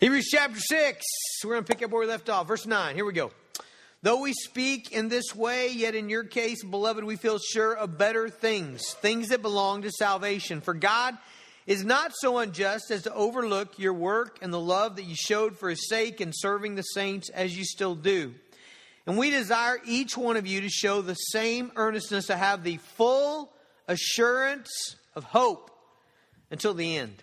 Hebrews chapter 6, we're going to pick up where we left off. Verse 9, here we go. Though we speak in this way, yet in your case, beloved, we feel sure of better things, things that belong to salvation. For God is not so unjust as to overlook your work and the love that you showed for his sake in serving the saints as you still do. And we desire each one of you to show the same earnestness to have the full assurance of hope until the end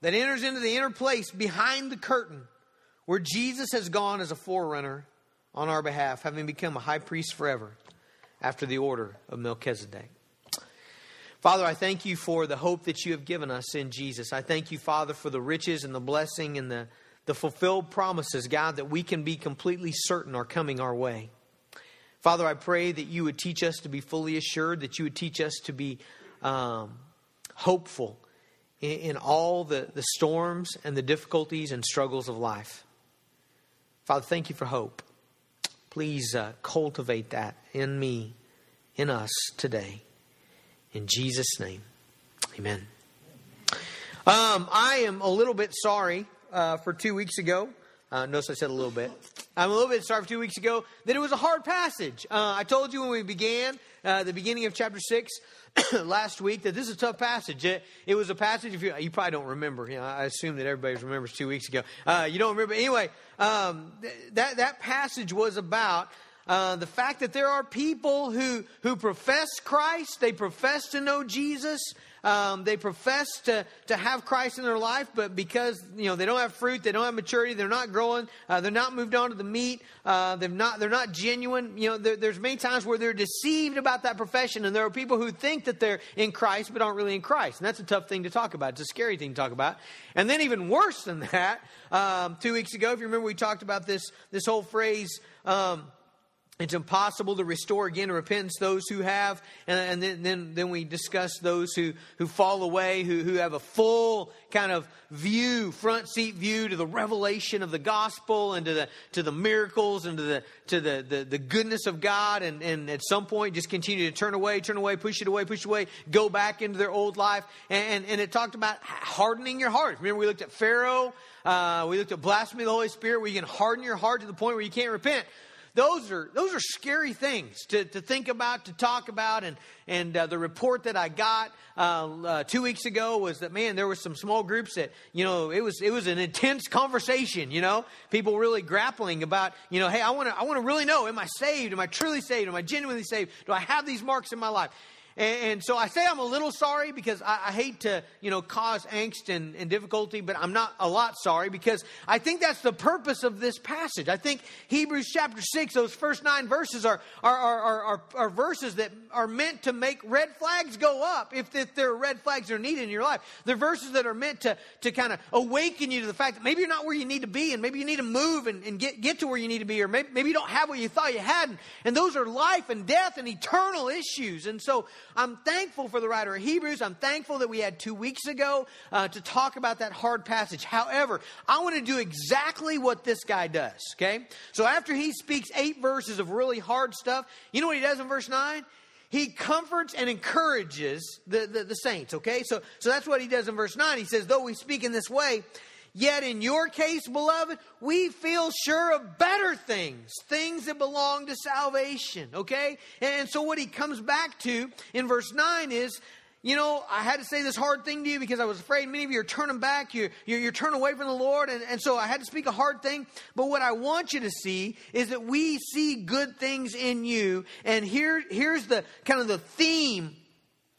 that enters into the inner place behind the curtain where Jesus has gone as a forerunner on our behalf, having become a high priest forever after the order of Melchizedek. Father, I thank you for the hope that you have given us in Jesus. I thank you, Father, for the riches and the blessing and the, the fulfilled promises, God, that we can be completely certain are coming our way. Father, I pray that you would teach us to be fully assured, that you would teach us to be um, hopeful in, in all the, the storms and the difficulties and struggles of life. Father, thank you for hope. Please uh, cultivate that in me, in us today. In Jesus' name, amen. Um, I am a little bit sorry uh, for two weeks ago. Uh, notice I said a little bit. I'm a little bit sorry for two weeks ago that it was a hard passage. Uh, I told you when we began, uh, the beginning of chapter 6, last week that this is a tough passage. It, it was a passage, if you, you probably don't remember. You know, I assume that everybody remembers two weeks ago. Uh, you don't remember. Anyway, um, th- that, that passage was about uh, the fact that there are people who, who profess Christ, they profess to know Jesus, um, they profess to, to have Christ in their life, but because you know they don't have fruit, they don't have maturity, they're not growing, uh, they're not moved on to the meat, uh, they're not they're not genuine. You know, there, there's many times where they're deceived about that profession, and there are people who think that they're in Christ but aren't really in Christ, and that's a tough thing to talk about. It's a scary thing to talk about. And then even worse than that, um, two weeks ago, if you remember, we talked about this this whole phrase. Um, it's impossible to restore again to repentance those who have, and, and then, then, then, we discuss those who, who fall away, who, who have a full kind of view, front seat view to the revelation of the gospel and to the, to the miracles and to the, to the, the, the goodness of God, and, and at some point just continue to turn away, turn away, push it away, push it away, go back into their old life. And, and, and it talked about hardening your heart. Remember, we looked at Pharaoh, uh, we looked at blasphemy of the Holy Spirit, where you can harden your heart to the point where you can't repent those are those are scary things to, to think about, to talk about, and and uh, the report that I got uh, uh, two weeks ago was that man, there were some small groups that you know it was it was an intense conversation. You know, people really grappling about you know, hey, I want to I want to really know, am I saved? Am I truly saved? Am I genuinely saved? Do I have these marks in my life? And, and so I say I'm a little sorry because I, I hate to, you know, cause angst and, and difficulty, but I'm not a lot sorry because I think that's the purpose of this passage. I think Hebrews chapter 6, those first nine verses are, are, are, are, are verses that are meant to make red flags go up if, if there are red flags that are needed in your life. They're verses that are meant to, to kind of awaken you to the fact that maybe you're not where you need to be and maybe you need to move and, and get, get to where you need to be or maybe, maybe you don't have what you thought you had. And, and those are life and death and eternal issues. And so I'm thankful for the writer of Hebrews. I'm thankful that we had two weeks ago uh, to talk about that hard passage. However, I want to do exactly what this guy does, okay? So after he speaks eight verses of really hard stuff, you know what he does in verse 9? he comforts and encourages the, the, the, saints okay so so that's what he does in verse 9 he says though we speak in this way Yet in your case, beloved, we feel sure of better things, things that belong to salvation, okay? And so what he comes back to in verse 9 is you know, I had to say this hard thing to you because I was afraid many of you are turning back. You're, you're, you're turning away from the Lord. And, and so I had to speak a hard thing. But what I want you to see is that we see good things in you. And here, here's the kind of the theme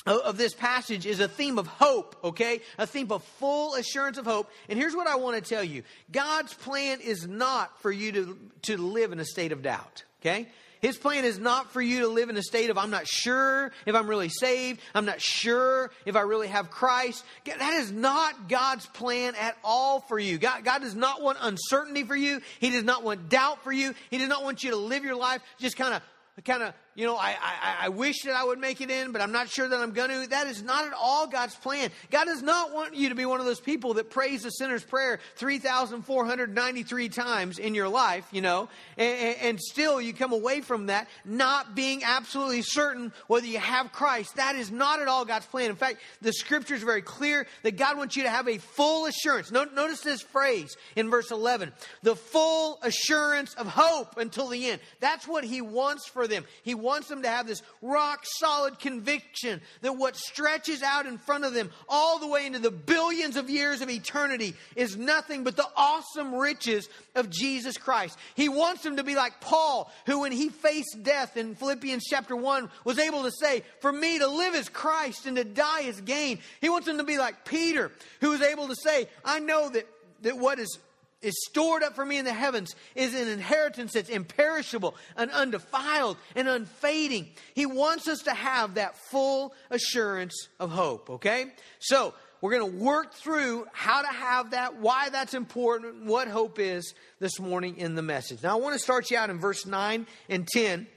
of this passage is a theme of hope, okay? A theme of full assurance of hope. And here's what I want to tell you God's plan is not for you to, to live in a state of doubt, okay? His plan is not for you to live in a state of, I'm not sure if I'm really saved. I'm not sure if I really have Christ. That is not God's plan at all for you. God, God does not want uncertainty for you. He does not want doubt for you. He does not want you to live your life just kind of kind of, you know, I, I, I wish that I would make it in, but I'm not sure that I'm going to. That is not at all God's plan. God does not want you to be one of those people that prays the sinner's prayer 3,493 times in your life, you know, and, and still you come away from that not being absolutely certain whether you have Christ. That is not at all God's plan. In fact, the scripture is very clear that God wants you to have a full assurance. Notice this phrase in verse 11 the full assurance of hope until the end. That's what He wants for them. He wants them to have this rock solid conviction that what stretches out in front of them all the way into the billions of years of eternity is nothing but the awesome riches of Jesus Christ. He wants them to be like Paul, who when he faced death in Philippians chapter 1 was able to say, For me to live is Christ and to die is gain. He wants them to be like Peter, who was able to say, I know that, that what is is stored up for me in the heavens is an inheritance that's imperishable and undefiled and unfading. He wants us to have that full assurance of hope, okay? So, we're going to work through how to have that, why that's important, what hope is this morning in the message. Now, I want to start you out in verse 9 and 10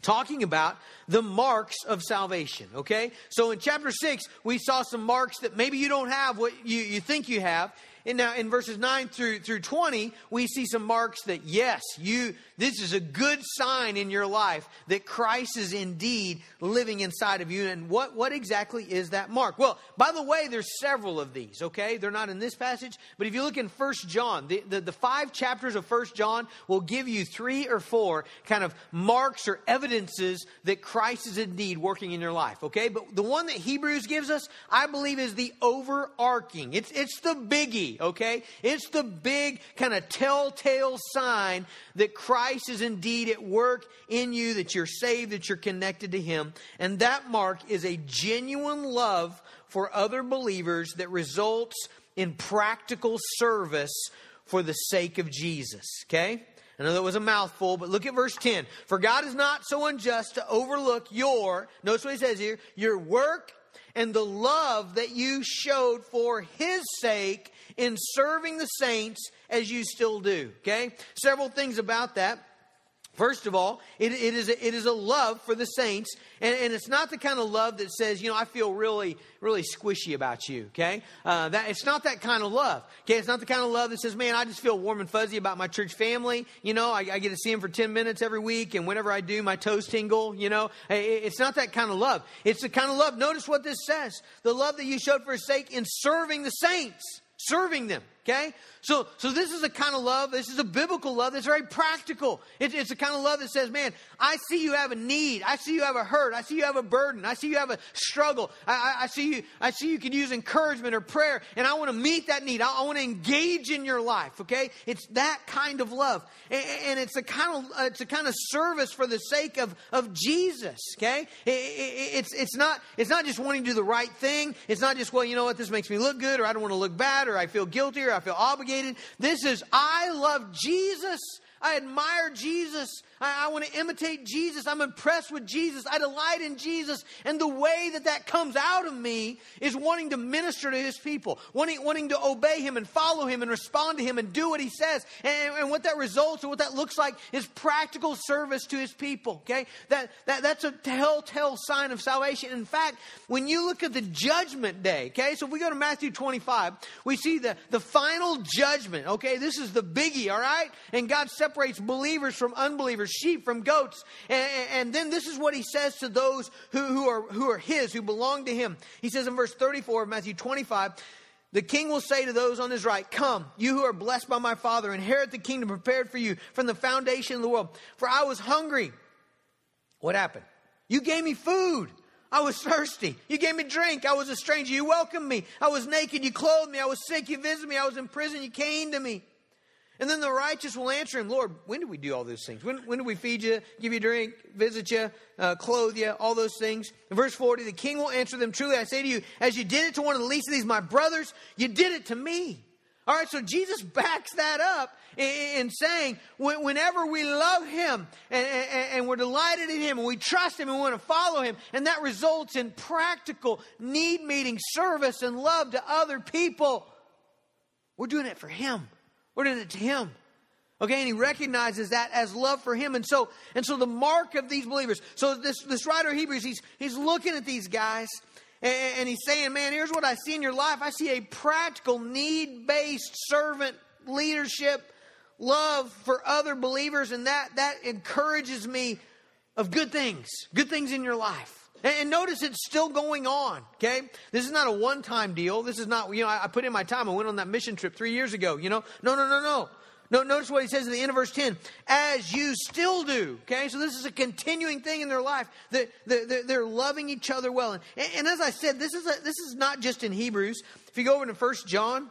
talking about the marks of salvation okay so in chapter 6 we saw some marks that maybe you don't have what you, you think you have and now in verses 9 through, through 20, we see some marks that yes, you this is a good sign in your life that Christ is indeed living inside of you. And what, what exactly is that mark? Well, by the way, there's several of these, okay? They're not in this passage, but if you look in First John, the, the, the five chapters of First John will give you three or four kind of marks or evidences that Christ is indeed working in your life, okay? But the one that Hebrews gives us, I believe, is the overarching. It's, it's the biggie, okay? It's the big kind of telltale sign that Christ is indeed at work in you, that you're saved, that you're connected to Him. And that mark is a genuine love for other believers that results in practical service for the sake of Jesus. Okay? I know that was a mouthful, but look at verse 10. For God is not so unjust to overlook your, notice what he says here, your work and the love that you showed for his sake in serving the saints as you still do. Okay? Several things about that. First of all, it, it, is a, it is a love for the saints, and, and, it's not the kind of love that says, you know, I feel really, really squishy about you, okay? Uh, that, it's not that kind of love, okay? It's not the kind of love that says, man, I just feel warm and fuzzy about my church family, you know, I, I get to see them for 10 minutes every week, and whenever I do, my toes tingle, you know? It, it's not that kind of love. It's the kind of love, notice what this says the love that you showed for his sake in serving the saints serving them. Okay? So, so this is a kind of love, this is a biblical love that's very practical. It, it's a kind of love that says, man, I see you have a need. I see you have a hurt. I see you have a burden. I see you have a struggle. I, I, I see you, I see you can use encouragement or prayer, and I want to meet that need. I, I want to engage in your life, okay? It's that kind of love. And, and it's a kind of, uh, it's a kind of service for the sake of, of Jesus, okay? It, it, it's, it's not, it's not just wanting to do the right thing. It's not just, well, you know what, this makes me look good, or I don't want to look bad, or I feel guilty, or I feel obligated. This is, I love Jesus. I admire Jesus. I, I want to imitate Jesus. I'm impressed with Jesus. I delight in Jesus. And the way that that comes out of me is wanting to minister to his people, wanting, wanting to obey him and follow him and respond to him and do what he says. And, and what that results or what that looks like is practical service to his people. Okay? That, that, that's a telltale sign of salvation. In fact, when you look at the judgment day, okay, so if we go to Matthew 25, we see the, the final judgment. Okay, this is the biggie, all right? And God separates believers from unbelievers sheep from goats. And, and then this is what he says to those who, who, are, who are his, who belong to him. He says in verse 34 of Matthew 25, the king will say to those on his right, Come, you who are blessed by my Father, inherit the kingdom prepared for you from the foundation of the world. For I was hungry. What happened? You gave me food. I was thirsty. You gave me drink. I was a stranger. You welcomed me. I was naked. You clothed me. I was sick. You visited me. I was in prison. You came to me. And then the righteous will answer him, Lord, when did we do all those things? When, when did we feed you, give you drink, visit you, uh, clothe you, all those things? In verse 40, the king will answer them, Truly, I say to you, as you did it to one of the least of these, my brothers, you did it to me. All right, so Jesus backs that up in, saying, whenever we love Him and, and, and, we're delighted in Him and we trust Him and we want to follow Him, and that results in practical, need meeting service and love to other people, we're doing it for Him. We're doing it to Him. Okay, and he recognizes that as love for him. And so, and so the mark of these believers. So this, this writer of Hebrews, he's, he's looking at these guys and he's saying, Man, here's what I see in your life. I see a practical, need based servant leadership, love for other believers, and that, that encourages me of good things, good things in your life. And notice it's still going on, okay? This is not a one time deal. This is not, you know, I put in my time. I went on that mission trip three years ago, you know? No, no, no, no. No, notice what he says at the end of verse 10 as you still do. Okay, so this is a continuing thing in their life. They're, they're, they're loving each other well. And, and as I said, this is, a, this is not just in Hebrews. If you go over to First John,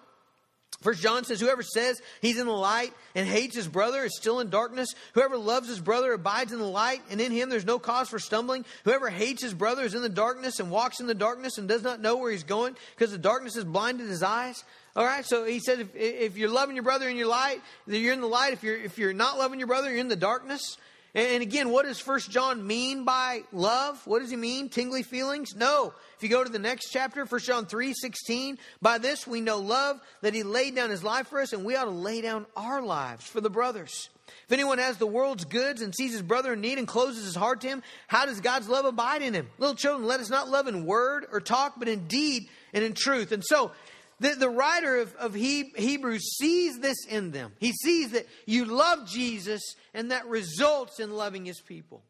First John says, Whoever says he's in the light and hates his brother is still in darkness. Whoever loves his brother abides in the light, and in him there's no cause for stumbling. Whoever hates his brother is in the darkness and walks in the darkness and does not know where he's going because the darkness has blinded his eyes. All right, so he said, if, if you're loving your brother in your light, you're in the light. If you're, if you're not loving your brother, you're in the darkness. And again, what does First John mean by love? What does he mean? Tingly feelings? No. If you go to the next chapter, First John 3 16, by this we know love, that he laid down his life for us, and we ought to lay down our lives for the brothers. If anyone has the world's goods and sees his brother in need and closes his heart to him, how does God's love abide in him? Little children, let us not love in word or talk, but in deed and in truth. And so, the, the writer of, of he, Hebrews sees this in them. He sees that you love Jesus, and that results in loving his people.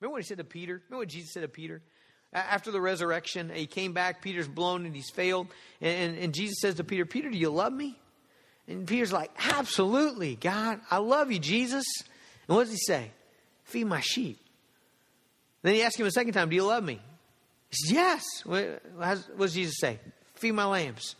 Remember what he said to Peter? Remember what Jesus said to Peter? After the resurrection, he came back, Peter's blown and he's failed. And, and, and Jesus says to Peter, Peter, do you love me? And Peter's like, Absolutely, God, I love you, Jesus. And what does he say? Feed my sheep. Then he asks him a second time, Do you love me? He says, Yes. What, what does Jesus say? Feed my lambs.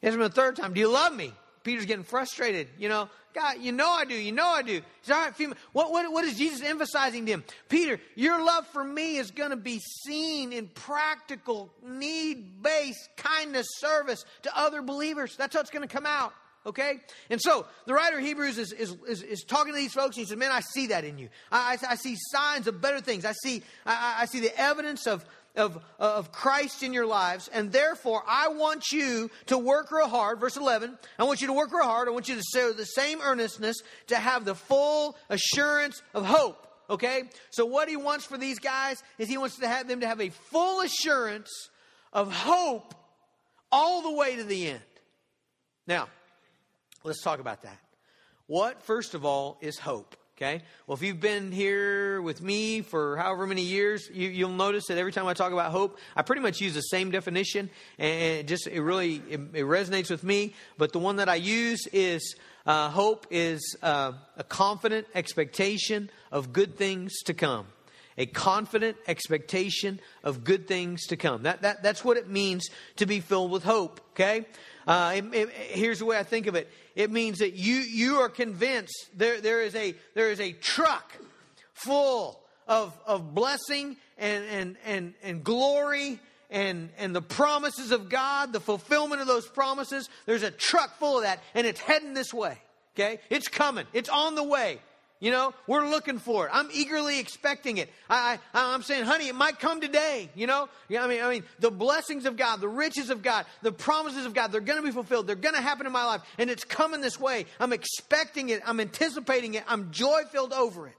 He asked him a third time, Do you love me? Peter's getting frustrated. You know, God, you know I do. You know I do. He's all right. Feed me. What, what, what is Jesus emphasizing to him? Peter, your love for me is going to be seen in practical, need based kindness service to other believers. That's how it's going to come out. Okay? And so the writer of Hebrews is, is, is, is, talking to these folks he says, Man, I see that in you. I, I, I see signs of better things. I see, I, I see the evidence of, of, uh, of Christ in your lives, and therefore I want you to work real hard. Verse 11, I want you to work real hard. I want you to show the same earnestness to have the full assurance of hope. Okay? So, what he wants for these guys is he wants to have them to have a full assurance of hope all the way to the end. Now, let's talk about that. What, first of all, is hope? Okay? Well, if you've been here with me for however many years, you, will notice that every time I talk about hope, I pretty much use the same definition, and it just it really it, it resonates with me. But the one that I use is uh, hope is uh, a confident expectation of good things to come. A confident expectation of good things to come. That, that, that's what it means to be filled with hope, okay? Uh, it, it, here's the way I think of it. It means that you, you are convinced there, there, is a, there is a truck full of, of blessing and, and, and, and glory and, and the promises of God, the fulfillment of those promises. There's a truck full of that, and it's heading this way. Okay? It's coming. It's on the way. You know, we're looking for it. I'm eagerly expecting it. I, I, am saying, honey, it might come today. You know, yeah, I mean, I mean, the blessings of God, the riches of God, the promises of God, they're going to be fulfilled. They're going to happen in my life, and it's coming this way. I'm expecting it. I'm anticipating it. I'm joy filled over it.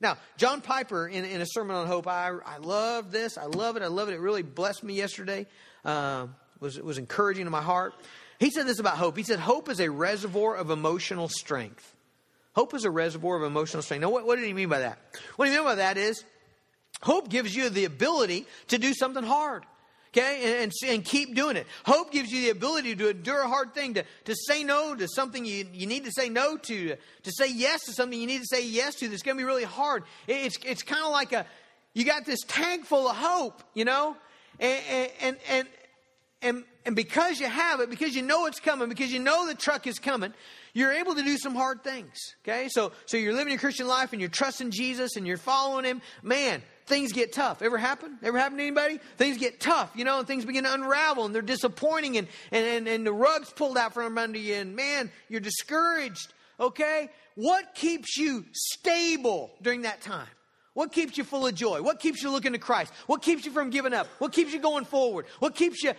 Now, John Piper, in, in a sermon on hope, I, I love this. I love it. I love it. It really blessed me yesterday. Uh, was was encouraging to my heart. He said this about hope. He said, "Hope is a reservoir of emotional strength." Hope is a reservoir of emotional strength. Now, what, what did he mean by that? What he meant by that is hope gives you the ability to do something hard. Okay, and, and, and, keep doing it. Hope gives you the ability to endure a hard thing, to, to say no to something you, you need to say no to, to say yes to something you need to say yes to that's going to be really hard. It's, it's kind of like a, you got this tank full of hope, you know, and and and and, and because you have it, because you know it's coming, because you know the truck is coming, you're able to do some hard things. Okay, so so you're living your Christian life and you're trusting Jesus and you're following Him. Man, things get tough. Ever happen? Ever happen to anybody? Things get tough, you know, and things begin to unravel and they're disappointing and and and, and the rug's pulled out from under you and man, you're discouraged. Okay, what keeps you stable during that time? What keeps you full of joy? What keeps you looking to Christ? What keeps you from giving up? What keeps you going forward? What keeps you?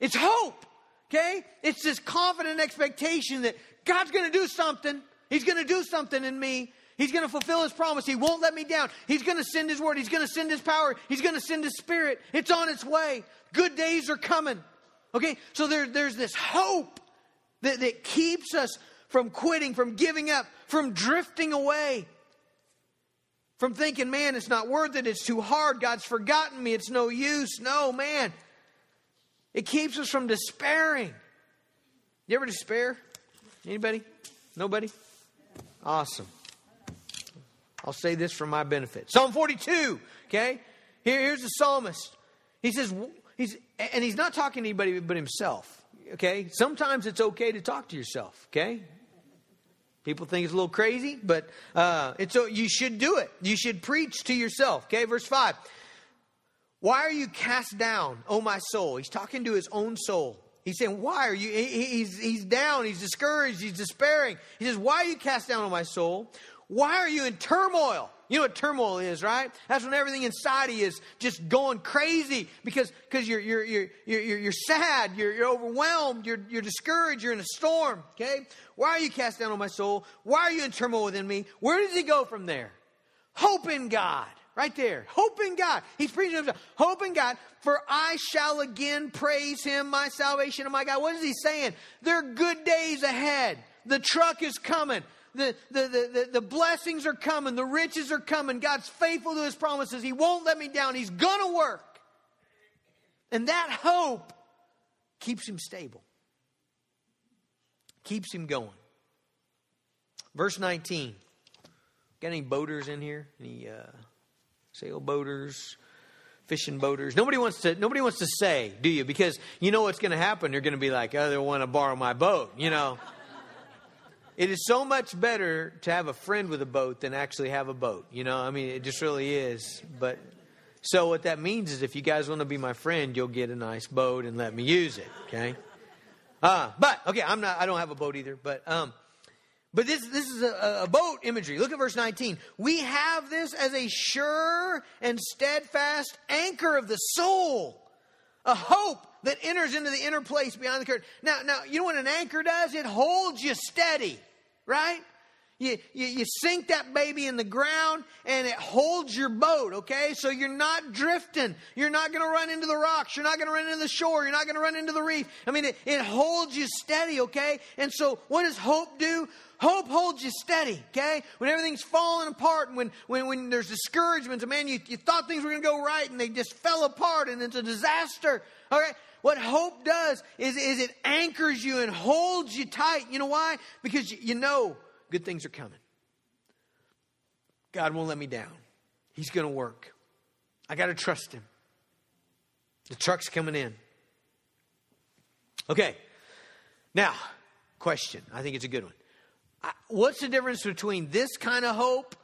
It's hope. Okay? It's this confident expectation that God's going to do something. He's going to do something in me. He's going to fulfill his promise. He won't let me down. He's going to send his word. He's going to send his power. He's going to send his spirit. It's on its way. Good days are coming. Okay? So there, there's this hope that, that keeps us from quitting, from giving up, from drifting away from thinking, man, it's not worth it, it's too hard, God's forgotten me, it's no use. No, man. It keeps us from despairing. You ever despair? Anybody? Nobody? Awesome. I'll say this for my benefit. Psalm 42, okay? Here, here's the psalmist. He says, he's, and he's not talking to anybody but himself, okay? Sometimes it's okay to talk to yourself, okay? People think it's a little crazy, but uh, it's you should do it. You should preach to yourself. Okay, verse five. Why are you cast down, oh my soul? He's talking to his own soul. He's saying, Why are you? He's, he's down, he's discouraged, he's despairing. He says, Why are you cast down, on my soul? Why are you in turmoil? You know what turmoil is, right? That's when everything inside of you is just going crazy because because you're, you're, you're, you're, you're sad, you're, you're overwhelmed, you're, you're discouraged, you're in a storm, okay? Why are you cast down on my soul? Why are you in turmoil within me? Where does he go from there? Hope in God. Right there. Hope in God. He's preaching himself. Hope in God, for I shall again praise him, my salvation and my God. What is he saying? There are good days ahead. The truck is coming the, the, the, the, blessings are coming, the riches are coming. God's faithful to his promises. He won't let me down. He's going to work. And that hope keeps him stable, keeps him going. Verse 19. Got any boaters in here? Any uh, sailboaters? fishing boaters. Nobody wants to. Nobody wants to say, do you? Because you know what's going to happen. You're going to be like, "Oh, they want to borrow my boat," you know. It is so much better to have a friend with a boat than actually have a boat. You know, I mean, it just really is. But so what that means is if you guys want to be my friend, you'll get a nice boat and let me use it. Okay. Uh, but okay, I'm not. I don't have a boat either. But um, but this this is a, a boat imagery. Look at verse 19. We have this as a sure and steadfast anchor of the soul, a hope that enters into the inner place beyond the curtain. Now, now, you know what an anchor does? It holds you steady right? You, you, you, sink that baby in the ground and it holds your boat, okay? So you're not drifting. You're not going to run into the rocks. You're not going to run into the shore. You're not going to run into the reef. I mean, it, it holds you steady, okay? And so what does hope do? Hope holds you steady, okay? When everything's falling apart and when, when, when there's discouragement, man, you, you thought things were going to go right and they just fell apart and it's a disaster, okay? What hope does is, is it anchors you and holds you tight. You know why? Because you, you know good things are coming. God won't let me down. He's going to work. I got to trust Him. The truck's coming in. Okay. Now, question. I think it's a good one. What's the difference between this kind of hope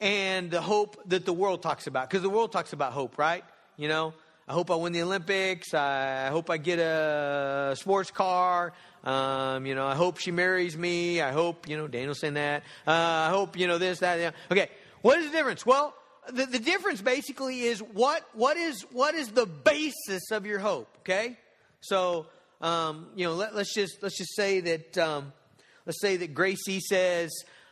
and the hope that the world talks about? Because the world talks about hope, right? You know, I hope I win the Olympics. I hope I get a sports car. Um, you know, I hope she marries me. I hope, you know, Daniel's saying that. Uh, I hope, you know, this, that, yeah. Okay. What is the difference? Well, the, the difference basically is what, what is, what is the basis of your hope? Okay. So, um, you know, let, us just, let's just say that, um, let's say that Gracie says,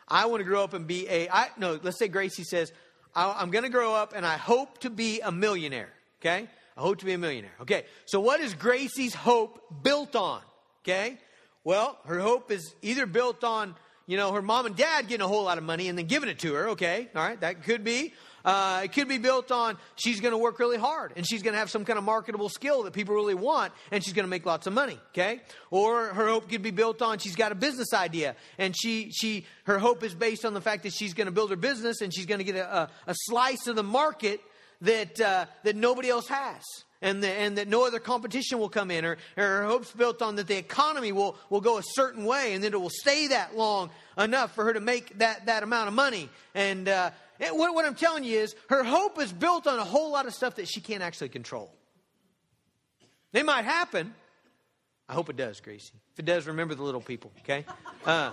I want to grow up and be a, I, no, let's say Gracie says, I'm going to grow up and I hope to be a millionaire. Okay. I hope to be a millionaire. Okay, so what is Gracie's hope built on? Okay, well, her hope is either built on, you know, her mom and dad getting a whole lot of money and then giving it to her. Okay, all right, that could be. Uh, it could be built on she's going to work really hard and she's going to have some kind of marketable skill that people really want and she's going to make lots of money. Okay, or her hope could be built on she's got a business idea and she she her hope is based on the fact that she's going to build her business and she's going to get a, a, a slice of the market that, uh, that nobody else has. And, the, and that no other competition will come in, or, or her hopes built on that the economy will, will go a certain way and that it will stay that long enough for her to make that, that amount of money. And uh, what, what I'm telling you is her hope is built on a whole lot of stuff that she can't actually control. They might happen. I hope it does, Gracie. If it does, remember the little people, okay? Uh,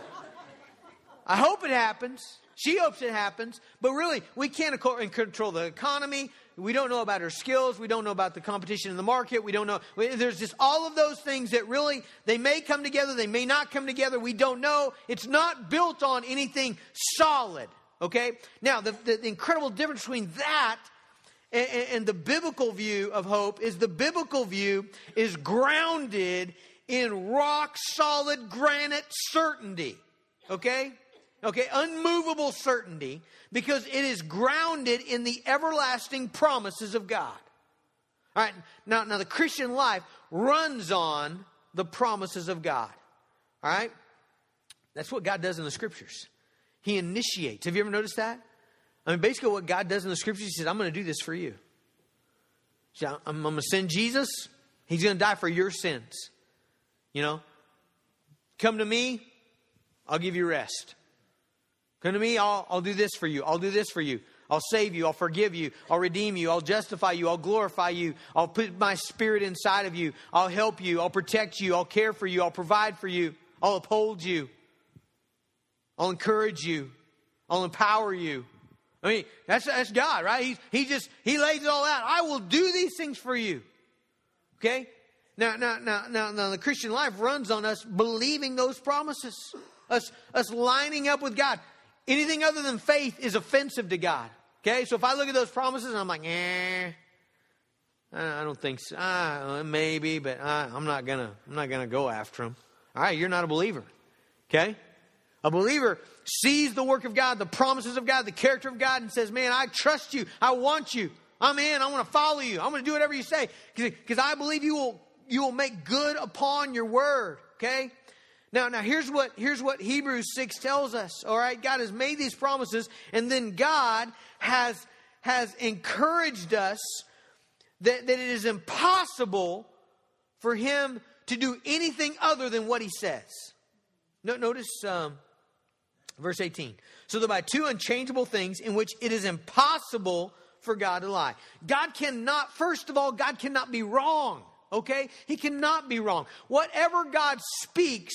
I hope it happens. She hopes it happens, but really, we can't control the economy. We don't know about her skills. We don't know about the competition in the market. We don't know. There's just all of those things that really, they may come together, they may not come together. We don't know. It's not built on anything solid, okay? Now, the, the, incredible difference between that and, and the biblical view of hope is the biblical view is grounded in rock solid granite certainty, okay? Okay, unmovable certainty because it is grounded in the everlasting promises of God. All right, now, now the Christian life runs on the promises of God. All right? That's what God does in the scriptures. He initiates. Have you ever noticed that? I mean, basically, what God does in the scriptures, He says, I'm going to do this for you. I'm, I'm going to send Jesus. He's going to die for your sins. You know, come to me, I'll give you rest. Come to me, I'll, I'll do this for you. I'll do this for you. I'll save you. I'll forgive you. I'll redeem you. I'll justify you. I'll glorify you. I'll put my spirit inside of you. I'll help you. I'll protect you. I'll care for you. I'll provide for you. I'll uphold you. I'll encourage you. I'll empower you. I mean, that's, that's God, right? He, he just, he lays it all out. I will do these things for you. Okay? Now, now, now, now, now the Christian life runs on us believing those promises. Us, us lining up with God. Anything other than faith is offensive to God. Okay, so if I look at those promises and I'm like, eh, I don't think so. Uh, maybe, but uh, I'm not gonna. I'm not gonna go after them. All right, you're not a believer. Okay, a believer sees the work of God, the promises of God, the character of God, and says, "Man, I trust you. I want you. I'm in. I want to follow you. I'm going to do whatever you say because I believe you will. You will make good upon your word." Okay, now, now here's what here's what Hebrews 6 tells us. All right, God has made these promises, and then God has has encouraged us that, that it is impossible for him to do anything other than what he says. No, notice um, verse 18. So that by two unchangeable things in which it is impossible for God to lie. God cannot, first of all, God cannot be wrong. Okay? He cannot be wrong. Whatever God speaks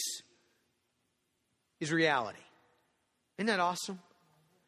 is reality. Isn't that awesome?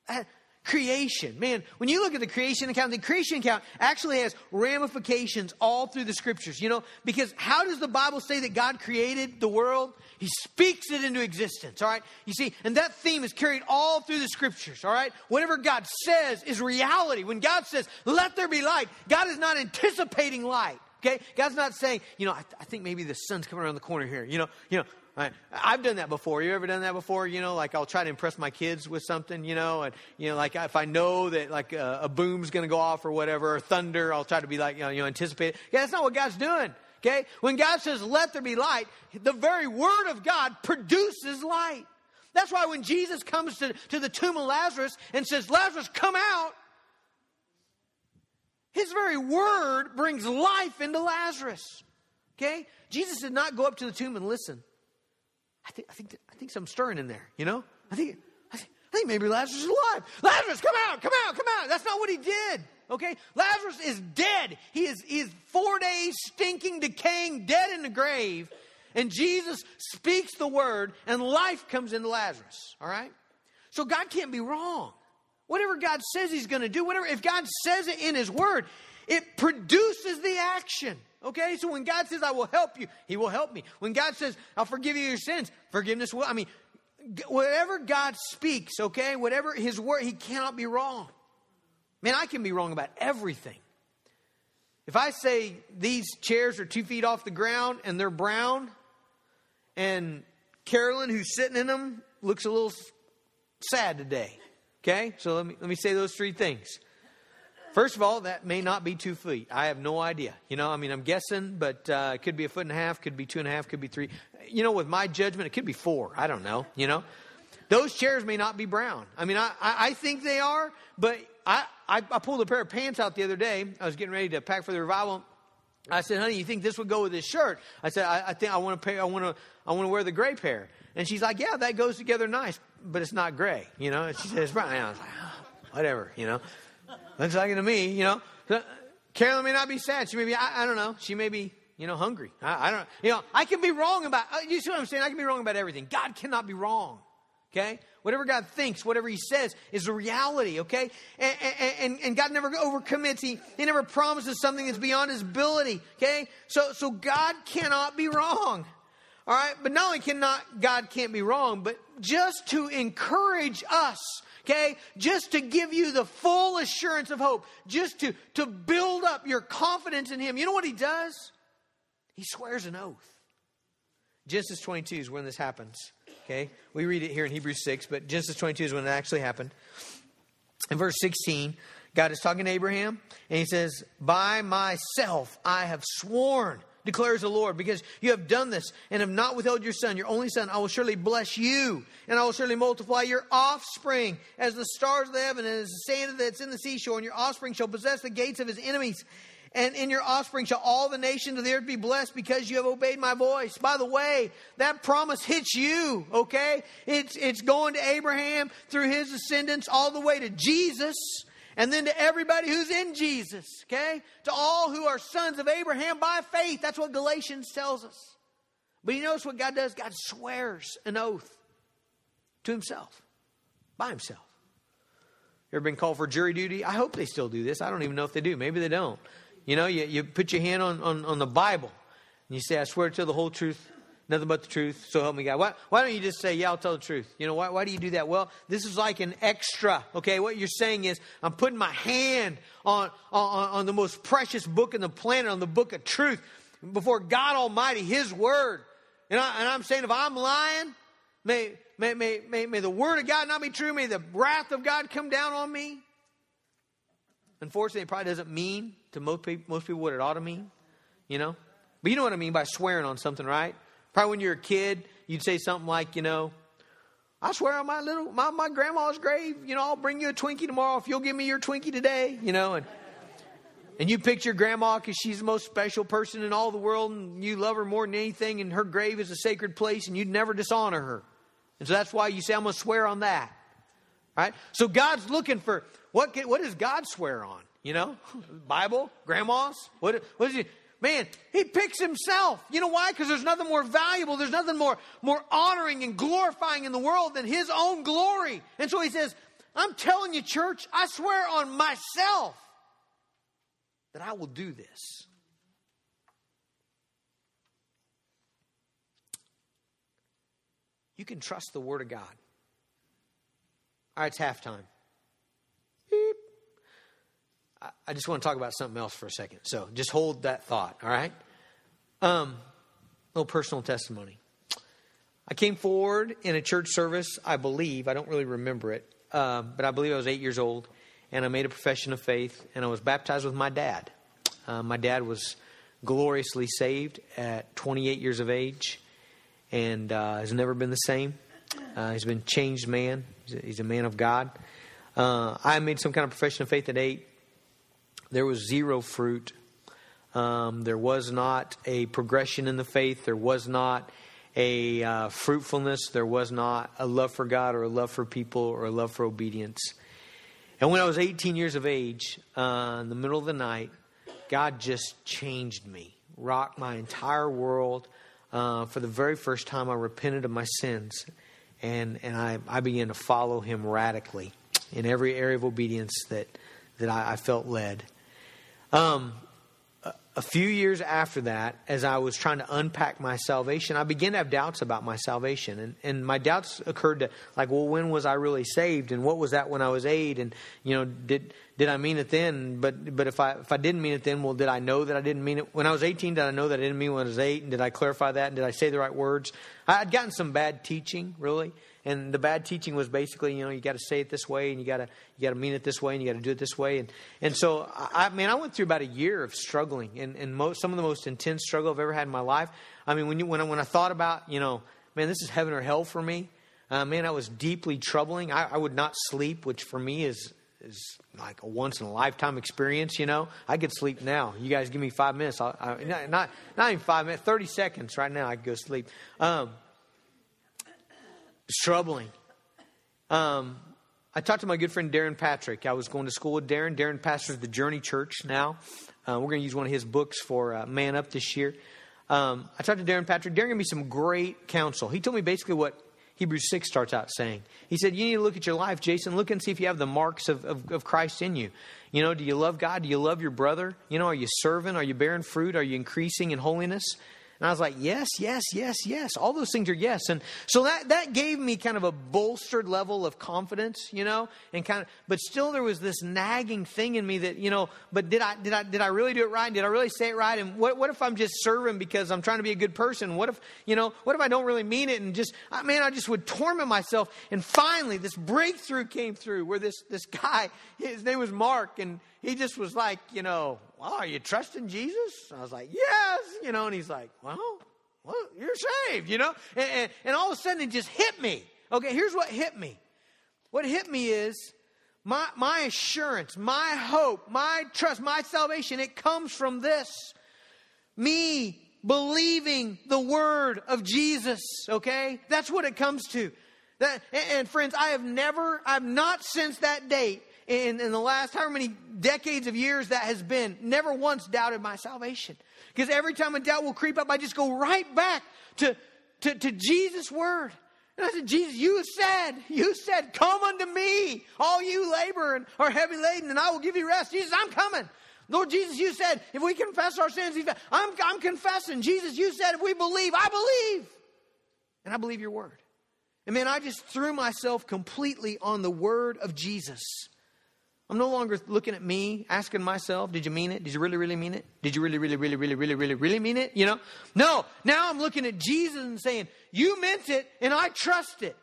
Uh, creation. Man, when you look at the creation account, the creation account actually has ramifications all through the scriptures, you know, because how does the Bible say that God created the world? He speaks it into existence, all right? You see, and that theme is carried all through the scriptures, all right? Whatever God says is reality. When God says, let there be light, God is not anticipating light. Okay, God's not saying, you know, I, th- I think maybe the sun's coming around the corner here. You know, you know, I, have done that before. You ever done that before? You know, like I'll try to impress my kids with something, you know, and, you know, like if I know that like a, a boom's going to go off or whatever, or thunder, I'll try to be like, you know, you know, anticipate. Yeah, that's not what God's doing. Okay? When God says, let there be light, the very word of God produces light. That's why when Jesus comes to, to the tomb of Lazarus and says, Lazarus, come out, his very word brings life into Lazarus. Okay? Jesus did not go up to the tomb and listen. I think, I think, I think something's stirring in there, you know? I think, I think, I think maybe Lazarus is alive. Lazarus, come out, come out, come out. That's not what he did. Okay? Lazarus is dead. He is, he is four days stinking, decaying, dead in the grave. And Jesus speaks the word and life comes into Lazarus. All right? So God can't be wrong. Whatever God says he's going to do, whatever, if God says it in his word, it produces the action. Okay, so when God says, I will help you, He will help me. When God says, I'll forgive you your sins, forgiveness will, I mean, whatever God speaks, okay, whatever His word, He cannot be wrong. Man, I can be wrong about everything. If I say these chairs are two feet off the ground and they're brown, and Carolyn, who's sitting in them, looks a little sad today. Okay, so let me let me say those three things. First of all, that may not be two feet. I have no idea. You know, I mean, I'm guessing, but uh, it could be a foot and a half, could be two and a half, could be three. You know, with my judgment, it could be four. I don't know, you know. those chairs may not be brown. I mean, I, I, think they are, but I, I, I pulled a pair of pants out the other day. I was getting ready to pack for the revival. I said, honey, you think this would go with this shirt? I said, I, I think I want to pay, I want to, I want to wear the gray pair. And she's like, yeah, that goes together nice, but it's not gray, you know? And she says, brown. And I was like, oh, whatever, you know? Looks like it to me, you know? Carolyn may not be sad. She may be, I, I don't know. She may be, you know, hungry. I, I don't, know. you know, I can be wrong about, uh, you see what I'm saying? I can be wrong about everything. God cannot be wrong. Okay? Whatever God thinks, whatever He says is a reality, okay? And, and, and God never overcommits. He, he never promises something that's beyond His ability, okay? So, so God cannot be wrong. All right? But not only cannot, God can't be wrong, but just to encourage us, okay? Just to give you the full assurance of hope, just to, to build up your confidence in Him. You know what He does? He swears an oath. Genesis 22 is when this happens. Okay? We read it here in Hebrews 6, but Genesis 22 is when it actually happened. In verse 16, God is talking to Abraham, and he says, By myself I have sworn, declares the Lord, because you have done this and have not withheld your son, your only son. I will surely bless you, and I will surely multiply your offspring as the stars of the heaven and as the sand that's in the seashore, and your offspring shall possess the gates of his enemies and in your offspring shall all the nations of the earth be blessed because you have obeyed my voice. By the way, that promise hits you, okay? It's, it's going to Abraham through his descendants all the way to Jesus and then to everybody who's in Jesus, okay? To all who are sons of Abraham by faith. That's what Galatians tells us. But you notice what God does? God swears an oath to himself, by himself. You ever been called for jury duty? I hope they still do this. I don't even know if they do. Maybe they don't. You know, you, you put your hand on, on, on the Bible and you say, I swear to the whole truth, nothing but the truth, so help me God. Why, why don't you just say, Yeah, I'll tell the truth? You know, why, why do you do that? Well, this is like an extra, okay? What you're saying is, I'm putting my hand on, on, on the most precious book in the planet, on the book of truth, before God Almighty, His Word. And, I, I'm saying, if I'm lying, may, may, may, may, may the Word of God not be true, may the wrath of God come down on me. Unfortunately, it probably doesn't mean to most people, most people what it ought to mean, you know? But you know what I mean by swearing on something, right? Probably when you're a kid, you'd say something like, you know, I swear on my little my, my grandma's grave, you know, I'll bring you a Twinkie tomorrow if you'll give me your Twinkie today, you know, and and you picture grandma because she's the most special person in all the world and you love her more than anything and her grave is a sacred place and you'd never dishonor her. And so that's why you say, I'm going to swear on that. Right? So God's looking for what, what does God swear on? You know, Bible, grandmas. What, what is he? Man, he picks himself. You know why? Because there's nothing more valuable, there's nothing more, more honoring and glorifying in the world than his own glory. And so he says, I'm telling you, church, I swear on myself that I will do this. You can trust the Word of God. All right, it's halftime. Beep. I just want to talk about something else for a second. So just hold that thought, all right? Um, little personal testimony. I came forward in a church service, I believe, I don't really remember it, uh, but I believe I was eight years old, and I made a profession of faith, and I was baptized with my dad. Uh, my dad was gloriously saved at 28 years of age, and uh, has never been the same. Uh, he's been changed man. He's a, he's a man of God. Uh, I made some kind of profession of faith at eight. There was zero fruit. Um, there was not a progression in the faith. There was not a uh, fruitfulness. There was not a love for God or a love for people or a love for obedience. And when I was 18 years of age, uh, in the middle of the night, God just changed me, rocked my entire world. Uh, for the very first time, I repented of my sins, and, and I, I began to follow Him radically in every area of obedience that, that I, I felt led. Um, a few years after that, as I was trying to unpack my salvation, I began to have doubts about my salvation. And, and my doubts occurred to, like, well, when was I really saved? And what was that when I was eight? And, you know, did, did I mean it then? But, but if I, if I didn't mean it then, well, did I know that I didn't mean it? When I was 18, did I know that I didn't mean when I was eight? And did I clarify that? And did I say the right words? I, I'd gotten some bad teaching, really. And the bad teaching was basically, you know, you got to say it this way, and you got to you got to mean it this way, and you got to do it this way. And and so, I, I mean, I went through about a year of struggling, and and most, some of the most intense struggle I've ever had in my life. I mean, when you when I, when I thought about, you know, man, this is heaven or hell for me. Uh, man, that was deeply troubling. I, I would not sleep, which for me is is like a once in a lifetime experience. You know, I could sleep now. You guys give me five minutes. I'll, I, not not even five minutes, thirty seconds right now. I could go sleep. Um, it's troubling. Um, I talked to my good friend Darrin Patrick. I was going to school with Darren. Darrin pastors the Journey Church now. Uh, we're going to use one of his books for uh, Man Up this year. Um, I talked to Darrin Patrick. Darrin gave me some great counsel. He told me basically what Hebrews 6 starts out saying. He said, You need to look at your life, Jason. Look and see if you have the marks of, of, of Christ in you. You know, do you love God? Do you love your brother? You know, are you serving? Are you bearing fruit? Are you increasing in holiness? And I was like, yes, yes, yes, yes. All those things are yes. And so that, that gave me kind of a bolstered level of confidence, you know, and kind of, but still there was this nagging thing in me that, you know, but did I, did I, did I really do it right? Did I really say it right? And what, what if I'm just serving because I'm trying to be a good person? What if, you know, what if I don't really mean it? And just, I mean, I just would torment myself. And finally this breakthrough came through where this, this guy, his name was Mark and he just was like, you know, well, are you trusting Jesus? I was like, yes, you know, and he's like, well, well, you're saved, you know? And, and, and all of a sudden it just hit me. Okay, here's what hit me. What hit me is my, my assurance, my hope, my trust, my salvation, it comes from this. Me believing the word of Jesus, okay? That's what it comes to. That, and, and friends, I have never, I've not since that date in, in the last however many decades of years that has been, never once doubted my salvation. Because every time a doubt will creep up, I just go right back to, to, to Jesus' word. And I said, Jesus, you said, you said, come unto me, all you labor and are heavy laden, and I will give you rest. Jesus, I'm coming. Lord Jesus, you said, if we confess our sins, I'm, I'm confessing. Jesus, you said, if we believe, I believe. And I believe your word. And man, I just threw myself completely on the word of Jesus. I'm no longer looking at me, asking myself, did you mean it? Did you really, really mean it? Did you really, really, really, really, really, really, really mean it? You know? No. Now I'm looking at Jesus and saying, you meant it and I trust it.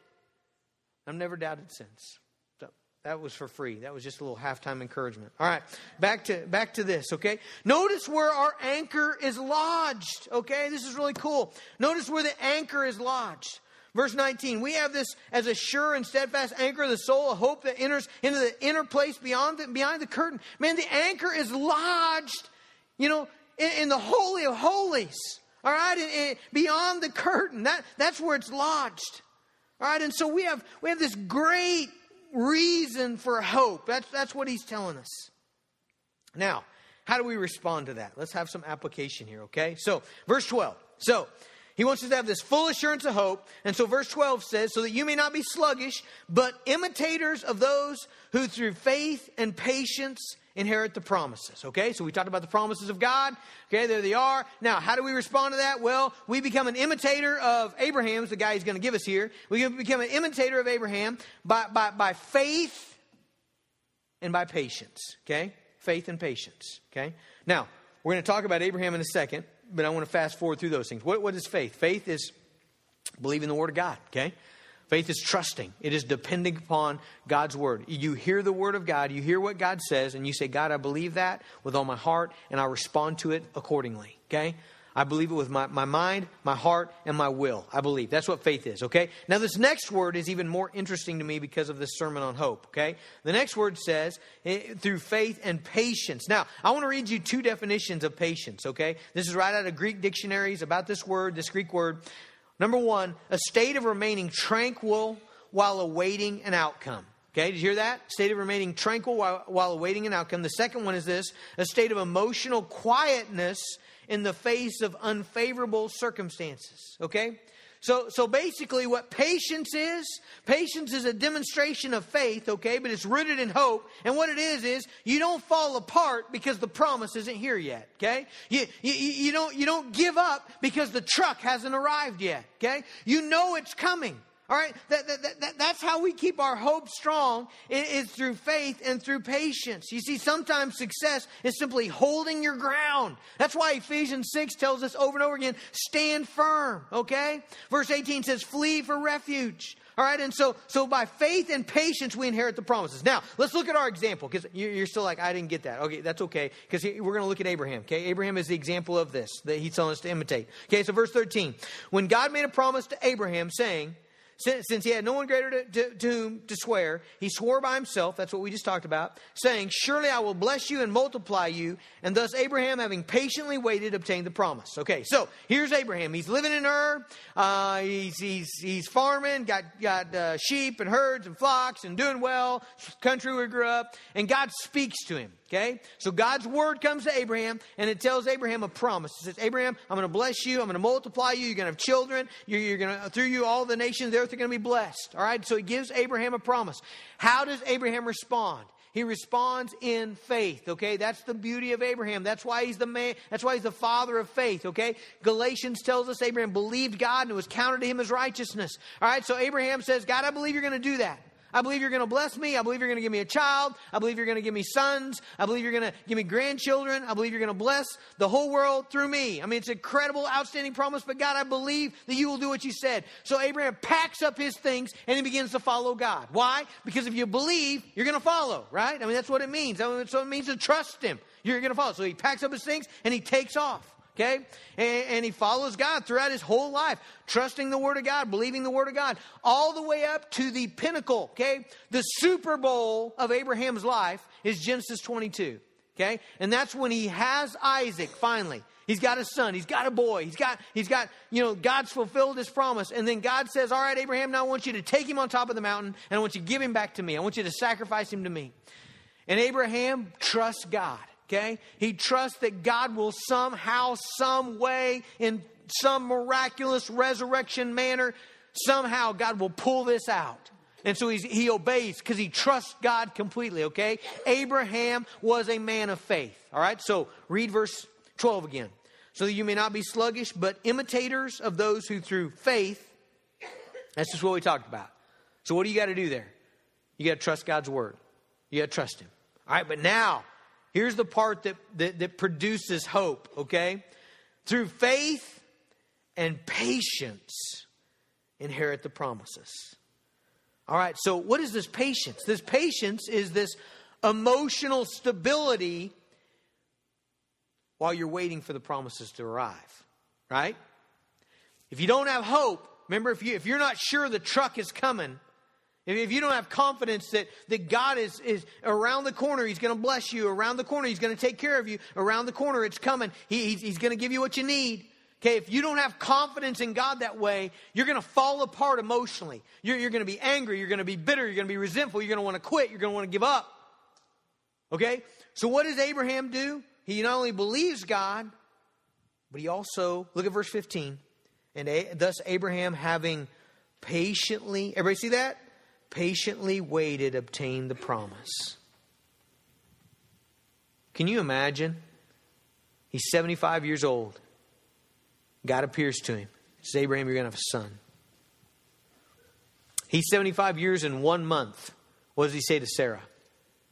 I've never doubted since. So that was for free. That was just a little halftime encouragement. All right. Back to back to this, okay? Notice where our anchor is lodged, okay? This is really cool. Notice where the anchor is lodged. Verse 19, we have this as a sure and steadfast anchor of the soul, a hope that enters into the inner place beyond the, behind the curtain. Man, the anchor is lodged, you know, in, in the Holy of Holies. All right, beyond the curtain. That, that's where it's lodged. All right, and so we have we have this great reason for hope. That's that's what he's telling us. Now, how do we respond to that? Let's have some application here, okay? So, verse 12. So, he wants us to have this full assurance of hope. And so verse 12 says, So that you may not be sluggish, but imitators of those who through faith and patience inherit the promises. Okay, so we talked about the promises of God. Okay, there they are. Now, how do we respond to that? Well, we become an imitator of Abraham's, the guy he's going to give us here. We become an imitator of Abraham by, by, by faith and by patience. Okay, faith and patience. Okay, now we're going to talk about Abraham in a second but I want to fast forward through those things. What, what is faith? Faith is believing the Word of God, okay? Faith is trusting. It is depending upon God's word. You hear the word of God, you hear what God says, and you say, God, I believe that with all my heart, and I respond to it accordingly. Okay? I believe it with my, my mind, my heart, and my will. I believe. That's what faith is, okay? Now, this next word is even more interesting to me because of this sermon on hope, okay? The next word says, eh, through faith and patience. Now, I want to read you two definitions of patience, okay? This is right out of Greek dictionaries about this word, this Greek word. Number one, a state of remaining tranquil while awaiting an outcome. Okay, did you hear that? State of remaining tranquil while, while awaiting an outcome. The second one is this a state of emotional quietness in the face of unfavorable circumstances. Okay? So, so basically, what patience is, patience is a demonstration of faith, okay, but it's rooted in hope. And what it is, is you don't fall apart because the promise isn't here yet, okay? You, you, you, don't, you don't give up because the truck hasn't arrived yet, okay? You know it's coming. All right, that, that, that, that's how we keep our hope strong is through faith and through patience. You see, sometimes success is simply holding your ground. That's why Ephesians 6 tells us over and over again, stand firm, okay? Verse 18 says, flee for refuge. All right, and so so by faith and patience we inherit the promises. Now let's look at our example because you're still like I didn't get that. Okay, that's okay because we're going to look at Abraham. Okay, Abraham is the example of this that he's telling us to imitate. Okay, so verse 13, when God made a promise to Abraham, saying, since, since he had no one greater to, to, to whom to swear, he swore by himself, that's what we just talked about, saying, Surely I will bless you and multiply you. And thus Abraham, having patiently waited, obtained the promise. Okay, so here's Abraham. He's living in Ur. Uh, he's, he's, he's farming, got, got uh, sheep and herds and flocks and doing well, country where he grew up. And God speaks to him. Okay? So God's word comes to Abraham and it tells Abraham a promise. It says, Abraham, I'm going to bless you. I'm going to multiply you. You're going to have children. You're, you're going to, through you, all the nations of the earth are going to be blessed. All right? So he gives Abraham a promise. How does Abraham respond? He responds in faith, okay? That's the beauty of Abraham. That's why he's the man, that's why he's the father of faith, okay? Galatians tells us Abraham believed God and it was counted to him as righteousness. All right, so Abraham says, God, I believe you're going to do that. I believe you're going to bless me. I believe you're going to give me a child. I believe you're going to give me sons. I believe you're going to give me grandchildren. I believe you're going to bless the whole world through me. I mean, it's an incredible, outstanding promise, but God, I believe that you will do what you said. So Abraham packs up his things and he begins to follow God. Why? Because if you believe, you're going to follow, right? I mean, that's what it means. I mean, so it means to trust him. You're going to follow. So he packs up his things and he takes off okay? And, and, he follows God throughout his whole life, trusting the Word of God, believing the Word of God, all the way up to the pinnacle, okay? The Super Bowl of Abraham's life is Genesis 22, okay? And that's when he has Isaac finally. He's got a son. He's got a boy. He's got, he's got, you know, God's fulfilled his promise. And then God says, All right, Abraham, now I want you to take him on top of the mountain and I want you to give him back to me. I want you to sacrifice him to me. And Abraham trusts God. Okay? He trusts that God will somehow, some way, in some miraculous resurrection manner, somehow God will pull this out. And so he obeys because he trusts God completely, okay? Abraham was a man of faith, all right? So read verse 12 again. So that you may not be sluggish, but imitators of those who through faith, that's just what we talked about. So what do you got to do there? You got to trust God's word. You got to trust him. All right, but now Here's the part that, that, that produces hope, okay? Through faith and patience, inherit the promises. All right, so what is this patience? This patience is this emotional stability while you're waiting for the promises to arrive, right? If you don't have hope, remember, if, you, if you're not sure the truck is coming, if you don't have confidence that, that God is, is around the corner, He's going to bless you. Around the corner, He's going to take care of you. Around the corner, it's coming. He, he's he's going to give you what you need. Okay, if you don't have confidence in God that way, you're going to fall apart emotionally. You're, you're going to be angry. You're going to be bitter. You're going to be resentful. You're going to want to quit. You're going to want to give up. Okay? So, what does Abraham do? He not only believes God, but he also, look at verse 15. And thus, Abraham having patiently, everybody see that? Patiently waited obtained the promise. Can you imagine? He's 75 years old. God appears to him. Says, Abraham, you're going to have a son. He's 75 years in one month. What does he say to Sarah?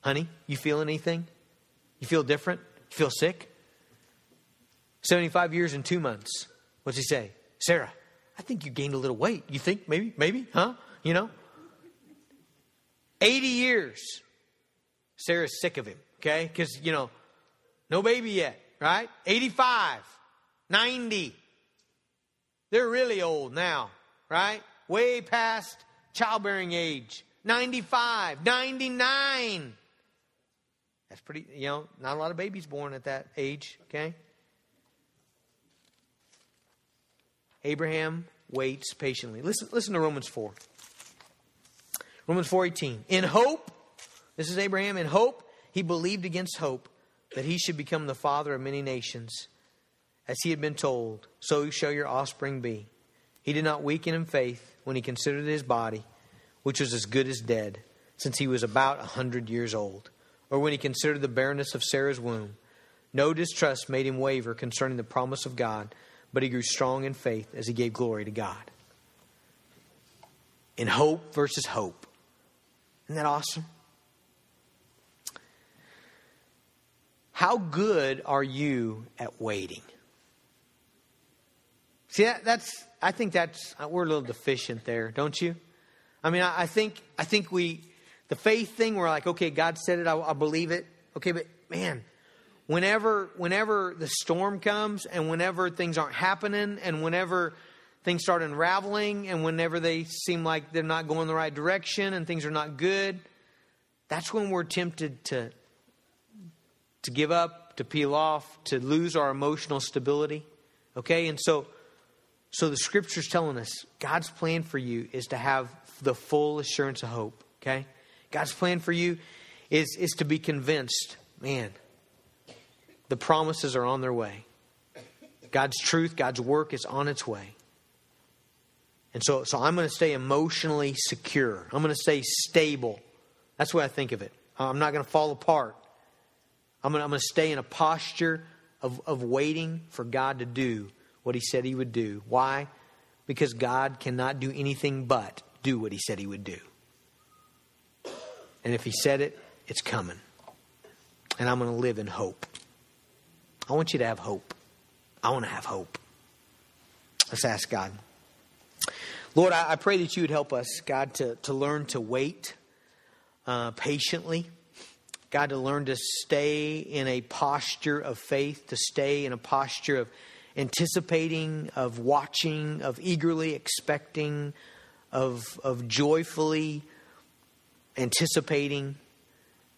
Honey, you feel anything? You feel different? You feel sick? 75 years in two months. What does he say? Sarah, I think you gained a little weight. You think maybe, maybe, huh? You know? 80 years. Sarah's sick of him, okay? Because, you know, no baby yet, right? 85, 90. They're really old now, right? Way past childbearing age. 95, 99. That's pretty, you know, not a lot of babies born at that age, okay? Abraham waits patiently. Listen, listen to Romans 4. Romans 4:18. In hope, this is Abraham, in hope he believed against hope that he should become the father of many nations. As he had been told, so shall your offspring be. He did not weaken in faith when he considered his body, which was as good as dead, since he was about a hundred years old, or when he considered the barrenness of Sarah's womb. No distrust made him waver concerning the promise of God, but he grew strong in faith as he gave glory to God. In hope versus hope. Isn't that awesome? How good are you at waiting? See, that, that's, I think that's, uh, we're a little deficient there, don't you? I mean, I, I think, I think we, the faith thing, we're like, okay, God said it, I, I believe it. Okay, but man, whenever, whenever the storm comes and whenever things aren't happening and whenever things start unraveling and whenever they seem like they're not going the right direction and things are not good, that's when we're tempted to, to give up, to peel off, to lose our emotional stability. Okay? And so, so the scripture's telling us God's plan for you is to have the full assurance of hope. Okay? God's plan for you is, is to be convinced, man, the promises are on their way. God's truth, God's work is on its way. And so, so I'm going to stay emotionally secure. I'm going to stay stable. That's the way I think of it. I'm not going to fall apart. I'm going to, I'm going to stay in a posture of, of waiting for God to do what He said He would do. Why? Because God cannot do anything but do what He said He would do. And if He said it, it's coming. And I'm going to live in hope. I want you to have hope. I want to have hope. Let's ask God. Lord, I, I pray that you would help us, God, to, to learn to wait uh, patiently. God, to learn to stay in a posture of faith, to stay in a posture of anticipating, of watching, of eagerly expecting, of, of joyfully anticipating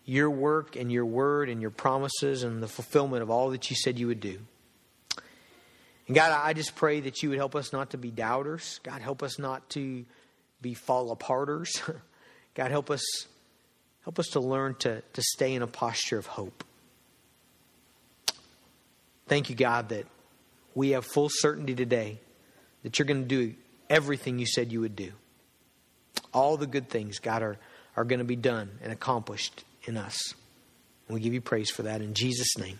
your work and your word and your promises and the fulfillment of all that you said you would do. And God, I just pray that you would help us not to be doubters. God, help us not to be fall aparters. God, help us help us to learn to, to stay in a posture of hope. Thank you, God, that we have full certainty today that you're going to do everything you said you would do. All the good things, God, are, are going to be done and accomplished in us. And we give you praise for that in Jesus' name.